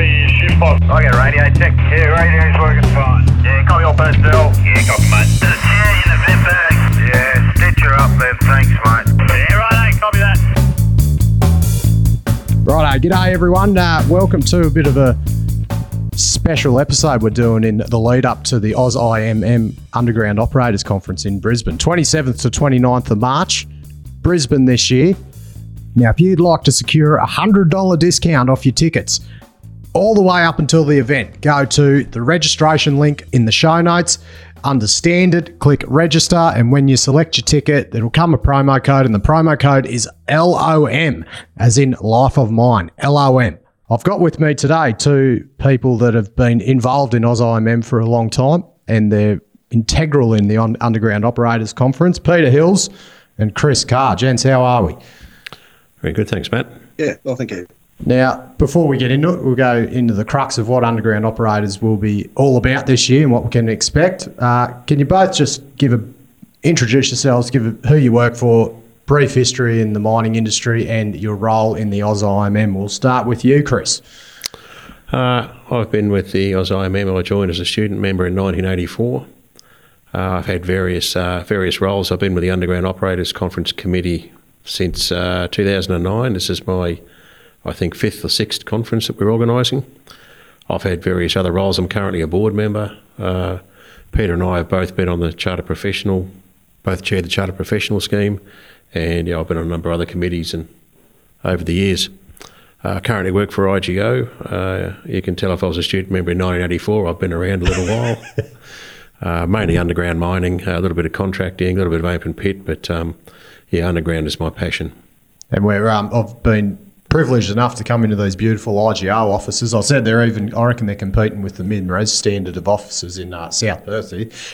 copy shift box. I get radio check. Yeah, radio's working fine. Yeah, copy all personnel. Yeah, copy, mate. There's a chair in the vent bag. Yeah, stitch her up there. Thanks, mate. Yeah, right, copy that. Righto, g'day everyone. Uh, welcome to a bit of a special episode we're doing in the lead up to the AusIMM Underground Operators Conference in Brisbane, 27th to 29th of March, Brisbane this year. Now, if you'd like to secure a $100 discount off your tickets all the way up until the event, go to the registration link in the show notes. Understand it, click register, and when you select your ticket, there'll come a promo code, and the promo code is LOM, as in life of mine, LOM. I've got with me today two people that have been involved in AusIMM for a long time, and they're integral in the on- Underground Operators Conference. Peter Hills and Chris Carr. Gents, how are we? Very good, thanks, Matt. Yeah, well, thank you. Now, before we get into it, we'll go into the crux of what underground operators will be all about this year and what we can expect. Uh, can you both just give a introduce yourselves, give a, who you work for, brief history in the mining industry, and your role in the AusIMM? We'll start with you, Chris. Uh, I've been with the AusIMM. I joined as a student member in 1984. Uh, I've had various uh, various roles. I've been with the Underground Operators Conference Committee since uh, 2009. This is my, I think, fifth or sixth conference that we're organising. I've had various other roles. I'm currently a board member. Uh, Peter and I have both been on the Charter Professional, both chaired the Charter Professional scheme, and yeah, I've been on a number of other committees and over the years. Uh, currently work for IGO. Uh, you can tell if I was a student member in 1984, I've been around a little while. uh, mainly underground mining, a little bit of contracting, a little bit of open pit, but um, yeah, underground is my passion. And we're um, I've been privileged enough to come into these beautiful IGO offices. I said they're even I reckon they're competing with the MinRes standard of offices in uh, South Perth.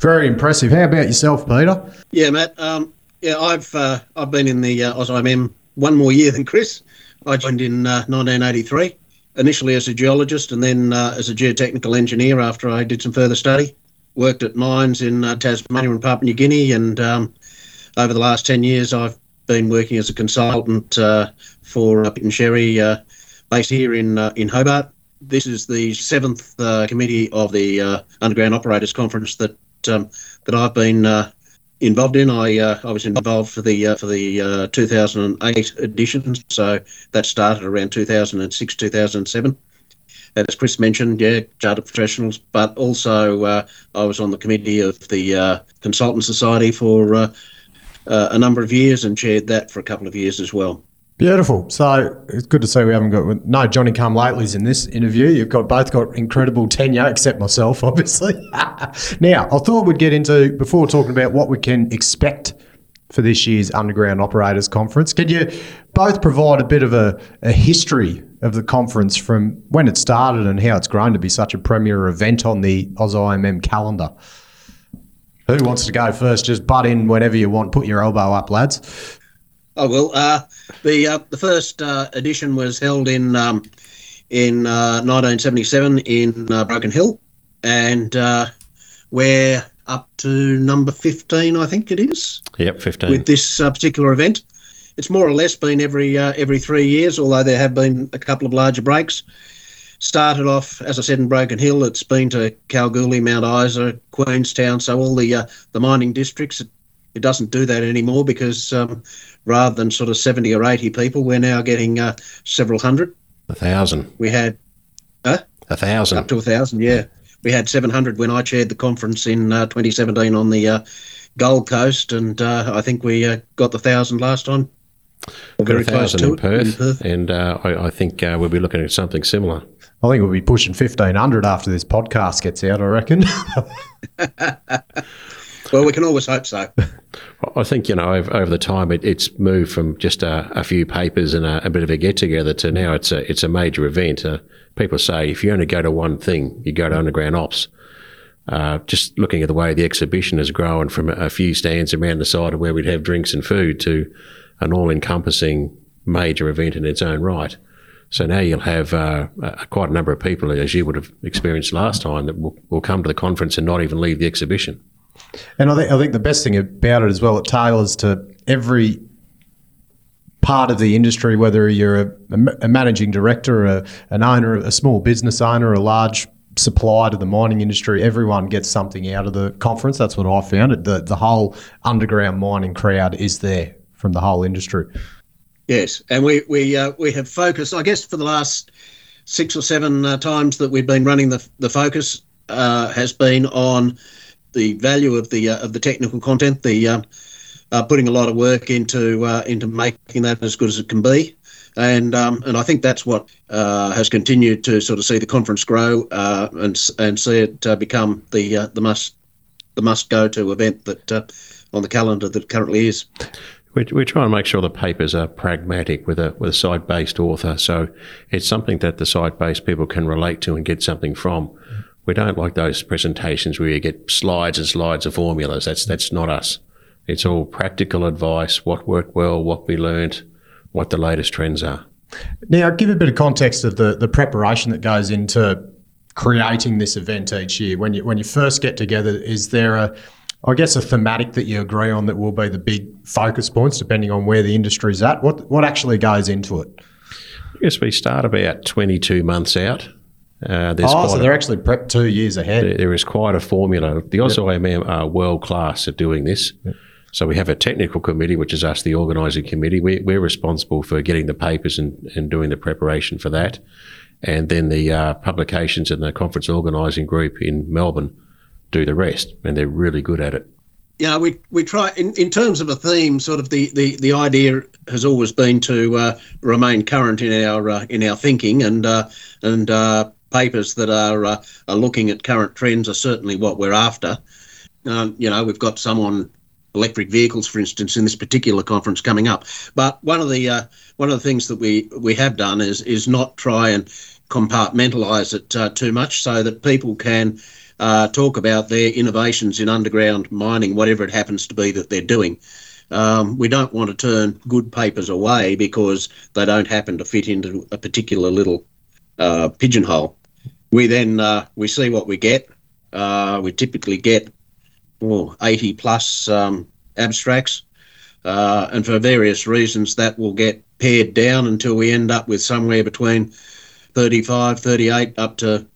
Very impressive. How about yourself, Peter? Yeah, Matt. Um, yeah, I've uh, I've been in the uh, AusIMM one more year than Chris. I joined in uh, 1983, initially as a geologist and then uh, as a geotechnical engineer after I did some further study. Worked at mines in uh, Tasmania and Papua New Guinea, and um, over the last 10 years, I've been working as a consultant uh, for uh, Pitt and Sherry, uh, based here in uh, in Hobart. This is the seventh committee of the Underground Operators Conference that um, that I've been involved in. I uh, I was involved for the uh, for the uh, 2008 edition, so that started around 2006 2007. And as Chris mentioned, yeah, chartered professionals, but also I was on the committee of the Consultant Society for uh, a number of years and chaired that for a couple of years as well. Beautiful. So it's good to see we haven't got no Johnny Come Latelys in this interview. You've got both got incredible tenure, except myself, obviously. now, I thought we'd get into before talking about what we can expect for this year's Underground Operators Conference. Can you both provide a bit of a, a history of the conference from when it started and how it's grown to be such a premier event on the AusIMM calendar? Who wants to go first? Just butt in whenever you want. Put your elbow up, lads. I will. Uh, the uh, the first uh, edition was held in um, in uh, 1977 in uh, Broken Hill, and uh, we're up to number 15, I think it is, Yep, 15. with this uh, particular event. It's more or less been every uh, every three years, although there have been a couple of larger breaks. Started off, as I said, in Broken Hill. It's been to Kalgoorlie, Mount Isa, Queenstown, so all the uh, the mining districts. It, it doesn't do that anymore because um, rather than sort of 70 or 80 people, we're now getting uh, several hundred. a thousand. We had A thousand. up to a thousand, yeah. We had 700 when I chaired the conference in uh, 2017 on the uh, Gold Coast, and uh, I think we uh, got the thousand last time. Got a thousand in it, Perth, and uh, I, I think uh, we'll be looking at something similar. I think we'll be pushing 1500 after this podcast gets out, I reckon. Well, we can always hope so. I think you know over, over the time it, it's moved from just a, a few papers and a, a bit of a get together to now it's a it's a major event. Uh, people say if you only go to one thing, you go to underground ops. Uh, just looking at the way the exhibition has grown from a, a few stands around the side of where we'd have drinks and food to an all-encompassing major event in its own right. So now you'll have uh, uh, quite a number of people, as you would have experienced last time, that will, will come to the conference and not even leave the exhibition. And I think I think the best thing about it as well, it tailors to every part of the industry, whether you're a, a managing director, a, an owner, a small business owner, a large supplier to the mining industry, everyone gets something out of the conference. That's what I found. The, the whole underground mining crowd is there from the whole industry. Yes, and we we uh, we have focused. I guess for the last six or seven uh, times that we've been running the the focus uh, has been on the value of the uh, of the technical content. The um, uh, putting a lot of work into uh, into making that as good as it can be, and um, and I think that's what has continued to sort of see the conference grow and and see it become the the must the must go to event that on the calendar that currently is. We, we try and make sure the papers are pragmatic with a with a site based author, so it's something that the site based people can relate to and get something from. We don't like those presentations where you get slides and slides of formulas. That's that's not us. It's all practical advice, what worked well, what we learned, what the latest trends are. Now, give a bit of context of the, the preparation that goes into creating this event each year. When you when you first get together, is there a I guess a thematic that you agree on that will be the big focus points, depending on where the industry's at. What what actually goes into it? I guess we start about twenty two months out. Uh, oh, so they're actually prepped two years ahead. There, there is quite a formula. The AusIMM yep. are world class at doing this. Yep. So we have a technical committee, which is us, the organising committee. We, we're responsible for getting the papers and, and doing the preparation for that. And then the uh, publications and the conference organising group in Melbourne do the rest, and they're really good at it. Yeah, we, we try in, in terms of a theme. Sort of the, the, the idea has always been to uh, remain current in our uh, in our thinking and uh, and uh, papers that are, uh, are looking at current trends are certainly what we're after. Um, you know, we've got some on electric vehicles, for instance, in this particular conference coming up. But one of the uh, one of the things that we we have done is is not try and compartmentalise it uh, too much, so that people can uh, talk about their innovations in underground mining, whatever it happens to be that they're doing. Um, we don't want to turn good papers away because they don't happen to fit into a particular little uh, pigeonhole. We then uh, we see what we get. Uh, we typically get well, 80 plus um, abstracts, uh, and for various reasons that will get pared down until we end up with somewhere between 35, 38, up to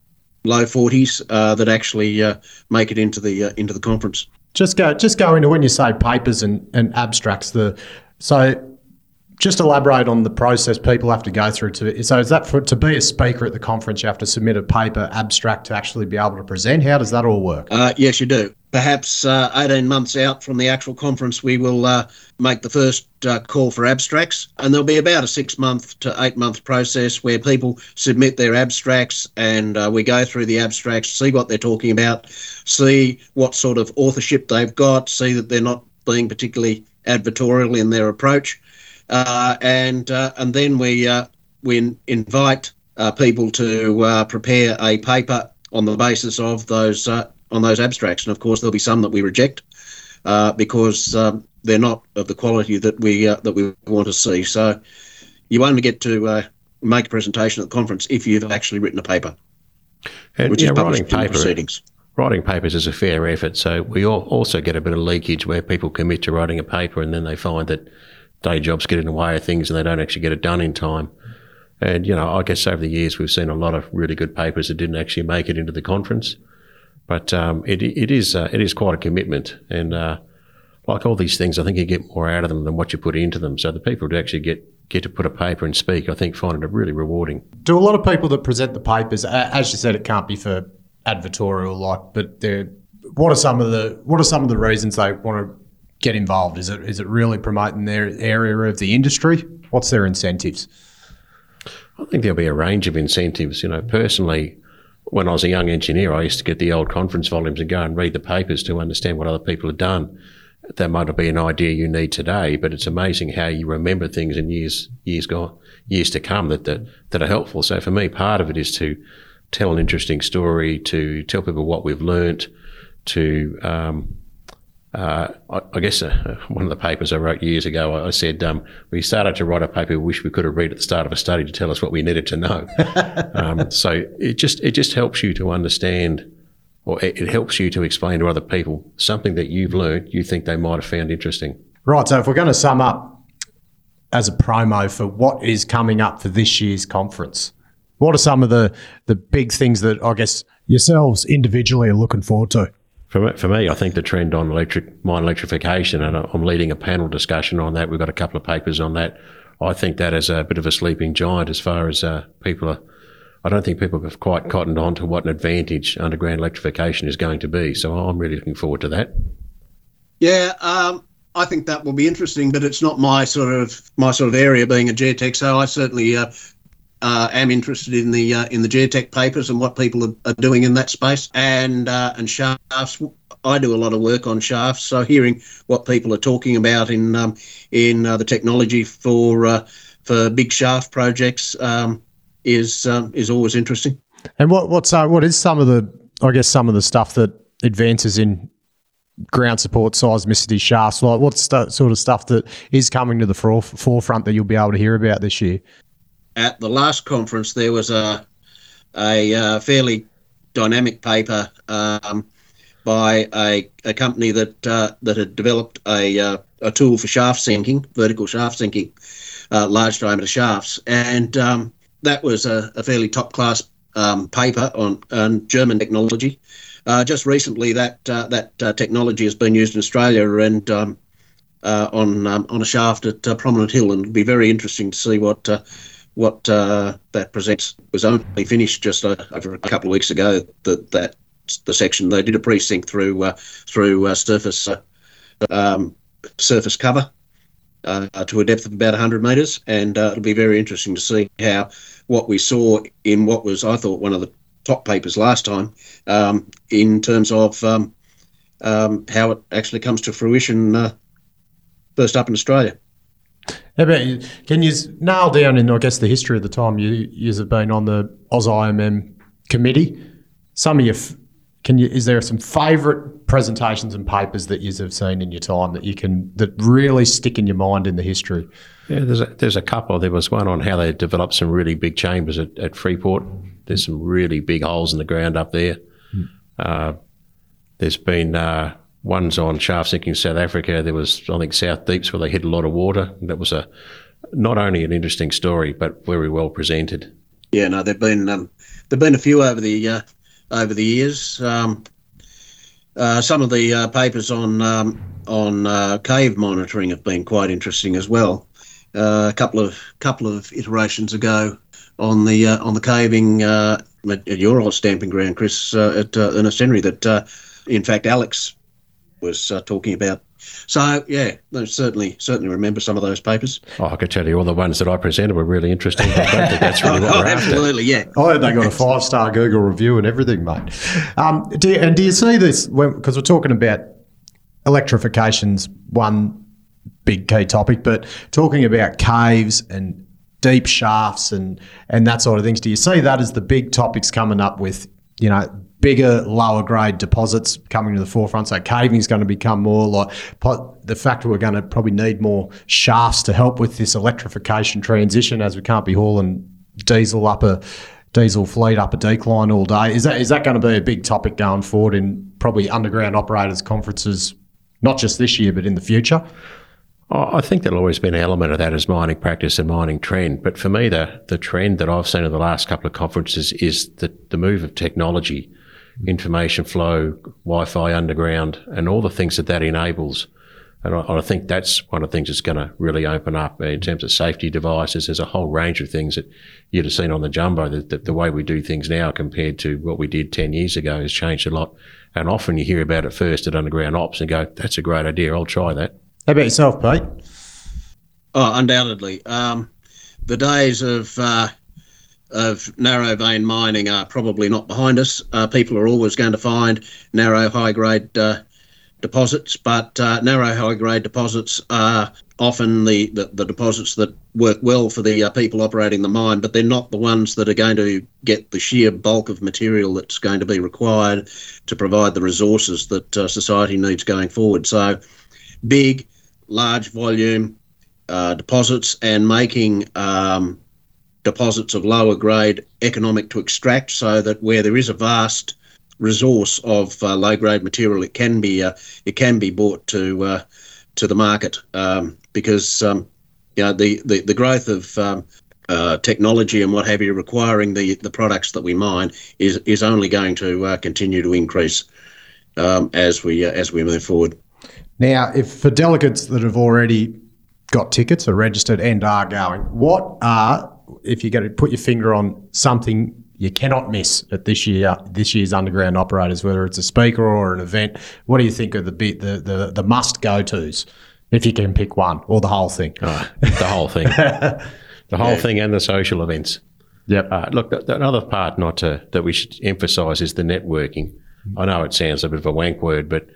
low 40s uh, that actually uh, make it into the into the conference. Just go just go into when you say papers and, and abstracts. The so just elaborate on the process people have to go through to so is that for to be a speaker at the conference you have to submit a paper abstract to actually be able to present? How does that all work? Uh, yes you do. Perhaps uh, 18 months out from the actual conference we will uh, make the first uh, call for abstracts. And there'll be about a six month to eight month process where people submit their abstracts and uh, we go through the abstracts see what they're talking about see what sort of authorship they've got see that they're not being particularly advertorial in their approach Uh, and uh, and then we uh, we invite uh, people to uh, prepare a paper on the basis of those on those abstracts. And of course, there'll be some that we reject because um, they're not of the quality that we that we want to see. So you only get to make a presentation at the conference if you've actually written a paper, and, which yeah, is writing paper, proceedings. Writing papers is a fair effort, so we also get a bit of leakage where people commit to writing a paper and then they find that day jobs get in the way of things and they don't actually get it done in time. And, you know, I guess over the years we've seen a lot of really good papers that didn't actually make it into the conference. But um, it, it, is, uh, it is quite a commitment. And uh, like all these things, I think you get more out of them than what you put into them. So the people who actually get, get to put a paper and speak, I think, find it really rewarding. Do a lot of people that present the papers, as you said, it can't be for advertorial, like, but they're what are some of the what are some of the reasons they want to get involved? Is it is it really promoting their area of the industry? What's their incentives? I think there'll be a range of incentives. You know, personally, when I was a young engineer, I used to get the old conference volumes and go and read the papers to understand what other people had done. That might not be an idea you need today, but it's amazing how you remember things in years years gone, years to come that that, that are helpful. So for me, part of it is to tell an interesting story, to tell people what we've learnt, to um, uh, I, I, guess uh, one of the papers I wrote years ago, I, said um, we started to write a paper we wish we could have read at the start of a study to tell us what we needed to know. um, so it just it just helps you to understand, or it, it, helps you to explain to other people something that you've learned you think they might have found interesting. Right. So if we're going to sum up, as a promo for what is coming up for this year's conference? What are some of the the big things that I guess yourselves individually are looking forward to? For me, for me, I think the trend on electric mine electrification, and I'm leading a panel discussion on that. We've got a couple of papers on that. I think that is a bit of a sleeping giant as far as uh, people are. I don't think people have quite cottoned on to what an advantage underground electrification is going to be. So I'm really looking forward to that. Yeah, um, I think that will be interesting, but it's not my sort of my sort of area being a geotech. So I certainly uh, uh, am interested in the uh, in the geotech papers and what people are, are doing in that space. And uh, and shafts, I do a lot of work on shafts. So hearing what people are talking about in um, in uh, the technology for uh, for big shaft projects um, is um, is always interesting. And what what's uh, what is some of the I guess some of the stuff that advances in ground support seismicity shafts? Like what's the sort of stuff that is coming to the forefront that you'll be able to hear about this year? At the last conference, there was a a uh, fairly dynamic paper um, by a, a company that uh, that had developed a uh, a tool for shaft sinking, vertical shaft sinking, uh, large diameter shafts, and um, that was a, a fairly top class um, paper on, on German technology. Uh, just recently, that uh, that technology has been used in Australia and um, on um, on a shaft at Prominent Hill, and it'll be very interesting to see what what uh, that presents was only finished just uh, over a couple of weeks ago. That that the section they did a pre-sink through uh, through uh, surface uh, um, surface cover uh, to a depth of about 100 metres, and it'll be very interesting to see how what we saw in what was I thought one of the top papers last time um, in terms of um, um how it actually comes to fruition first up in Australia. How about you? Can you nail down in, I guess, the history of the time you you have been on the AusIMM committee? Some of your, can you? Is there some favourite presentations and papers that you have seen in your time that you can that really stick in your mind in the history? Yeah, there's a, there's a couple. There was one on how they developed some really big chambers at, at Freeport. There's some really big holes in the ground up there. Hmm. Uh, there's been uh, One's on shaft sinking South Africa. There was, I think, South Deeps where they hit a lot of water. That was a not only an interesting story, but very well presented. Yeah, no, there've been um, there've been a few over the uh, over the years. Um, uh, some of the uh, papers on um, on uh, cave monitoring have been quite interesting as well. Uh, a couple of couple of iterations ago on the uh, on the caving at your old stamping ground, Chris, at Ernest Henry. That in fact Alex was uh, talking about. So yeah, certainly certainly remember some of those papers. Oh, I could tell you all the ones that I presented were really interesting. I don't think that's really what oh, absolutely, yeah. Oh, they got a five star Google review and everything, mate. Um, do you, and do you see this because we're talking about electrification's one big key topic, but talking about caves and deep shafts and and that sort of things. Do you see that as the big topics coming up with you know bigger, lower grade deposits coming to the forefront. So caving is going to become more like the fact we're going to probably need more shafts to help with this electrification transition as we can't be hauling diesel up a diesel fleet up a decline all day. Is that is that going to be a big topic going forward in probably underground operators conferences, not just this year but in the future? I think there'll always be an element of that as mining practice and mining trend. But for me, the, the trend that I've seen in the last couple of conferences is the, the move of technology information flow, Wi-Fi underground, and all the things that that enables. And I, I, think that's one of the things that's going to really open up in terms of safety devices. There's a whole range of things that you'd have seen on the jumbo. That, that the way we do things now compared to what we did ten years ago has changed a lot. And often you hear about it first at underground ops and go, "That's a great idea. I'll try that." How about yourself, Pete? Oh, undoubtedly. Um, the days of uh, of narrow vein mining are probably not behind us. Uh, people are always going to find narrow, high grade uh, deposits, but uh, narrow, high grade deposits are often the, the, the, deposits that work well for the uh, people operating the mine, but they're not the ones that are going to get the sheer bulk of material that's going to be required to provide the resources that uh, society needs going forward. So, big, large volume uh, deposits and making um, deposits of lower grade economic to extract so that where there is a vast resource of uh, low grade material it can be uh, it can be brought to uh, to the market um, because um, you know the the, the growth of um, uh, technology and what have you requiring the the products that we mine is is only going to uh, continue to increase um, as we uh, as we move forward. Now, if for delegates that have already got tickets or registered and are going, what are if you're going to put your finger on something you cannot miss at this year this year's underground operators, whether it's a speaker or an event? What do you think are the bit the the, the must go tos? If you can pick one or the whole thing. Oh, the whole thing. the whole thing and the social events. Yep. Uh, look, the, the another part not to, that we should emphasise is the networking. I know it sounds a bit of a wank word, but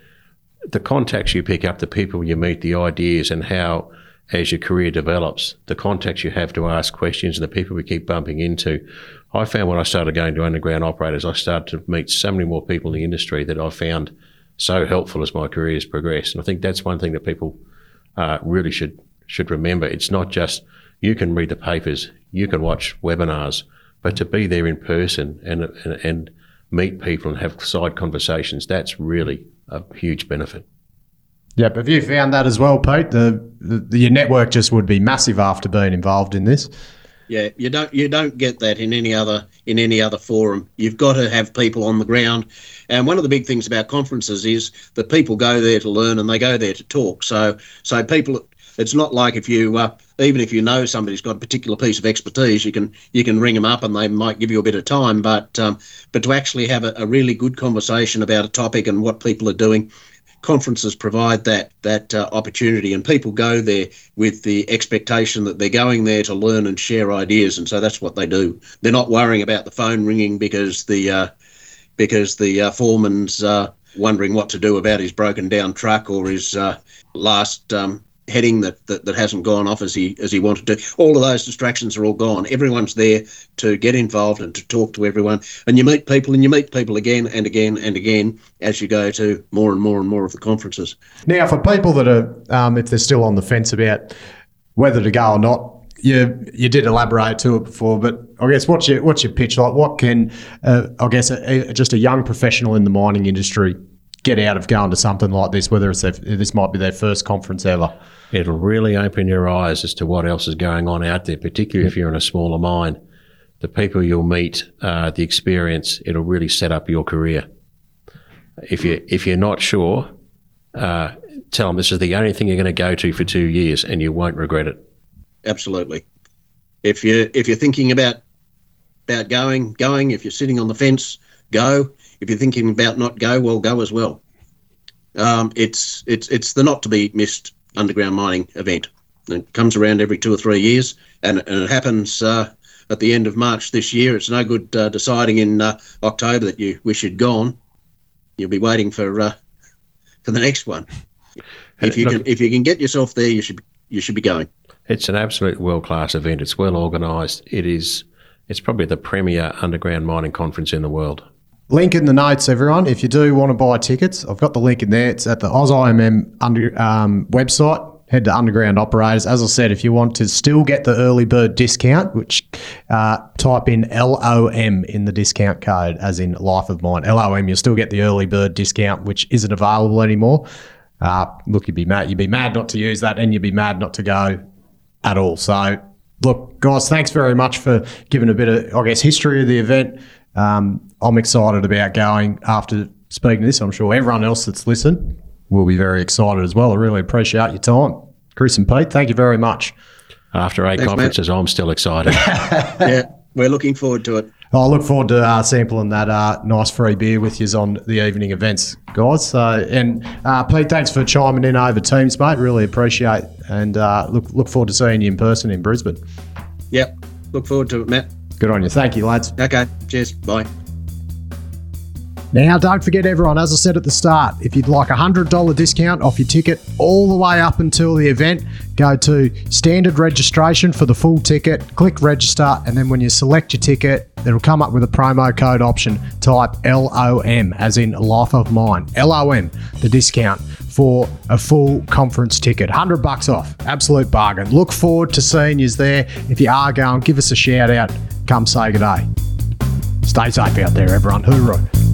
the contacts you pick up, the people you meet, the ideas, and how, as your career develops, the contacts you have to ask questions and the people we keep bumping into. I found when I started going to underground operators, I started to meet so many more people in the industry that I found so helpful as my career has progressed. And I think that's one thing that people uh, really should should remember. It's not just you can read the papers, you can watch webinars, but to be there in person and and, and meet people and have side conversations, that's really a huge benefit. Yep. Have you found that as well, Pete? The, the your network just would be massive after being involved in this. Yeah, you don't you don't get that in any other in any other forum. You've got to have people on the ground. And one of the big things about conferences is that people go there to learn and they go there to talk. So so people it's not like if you uh, even if you know somebody's got a particular piece of expertise, you can you can ring them up and they might give you a bit of time. But um, but to actually have a, a really good conversation about a topic and what people are doing, conferences provide that that uh, opportunity, and people go there with the expectation that they're going there to learn and share ideas, and so that's what they do. They're not worrying about the phone ringing because the uh, because the uh, foreman's uh, wondering what to do about his broken down truck or his uh, last um, heading that, that that hasn't gone off as he as he wanted to. All of those distractions are all gone. Everyone's there to get involved and to talk to everyone. And you meet people and you meet people again and again and again as you go to more and more and more of the conferences. Now, for people that are, um, if they're still on the fence about whether to go or not, you you did elaborate to it before, but I guess what's your what's your pitch like? What can uh, I guess a, a, just a young professional in the mining industry get out of going to something like this? Whether it's their, this might be their first conference ever. It'll really open your eyes as to what else is going on out there, particularly if you're in a smaller mine. The people you'll meet, uh, the experience, it'll really set up your career. If you if you're not sure, uh, tell them this is the only thing you're going to go to for two years, and you won't regret it. Absolutely. If you if you're thinking about about going, going. If you're sitting on the fence, go. If you're thinking about not go, well, go as well. Um, it's it's it's the not to be missed underground mining event. It comes around every two or three years, and, and it happens uh, at the end of March this year. It's no good uh, deciding in uh, October that you wish you'd gone. You'll be waiting for uh, for the next one. If you Look- can if you can get yourself there, you should you should be going. It's an absolute world class event. It's well organised. It is. It's probably the premier underground mining conference in the world. Link in the notes, everyone. If you do want to buy tickets, I've got the link in there. It's at the AusIMM under, um, website. Head to Underground Operators. As I said, if you want to still get the early bird discount, which uh, type in LOM in the discount code, as in Life of Mine. LOM, you'll still get the early bird discount, which isn't available anymore. Uh, look, you'd be mad. You'd be mad not to use that, and you'd be mad not to go at all. So, look, guys, thanks very much for giving a bit of, I guess, history of the event. Um, I'm excited about going after speaking to this. I'm sure everyone else that's listened will be very excited as well. I really appreciate your time. Chris and Pete, thank you very much. After eight Thanks, mate. conferences, I'm still excited. yeah, we're looking forward to it. I look forward to uh, sampling that uh, nice free beer with you on the evening events, guys. So, and uh, Pete, thanks for chiming in over Teams, mate. Really appreciate, and uh, look look forward to seeing you in person in Brisbane. Yep, look forward to it, Matt. Good on you. Thank you, lads. Okay, cheers. Bye. Now, don't forget, everyone, as I said at the start, if you'd like a $100 discount off your ticket all the way up until the event, go to standard registration for the full ticket, click register, and then when you select your ticket, it'll come up with a promo code option. Type LOM, as in Life of Mine. LOM, the discount for a full conference ticket. 100 bucks off. Absolute bargain. Look forward to seeing you there. If you are going, give us a shout out. Come say good day. Stay safe out there, everyone. Hooroo.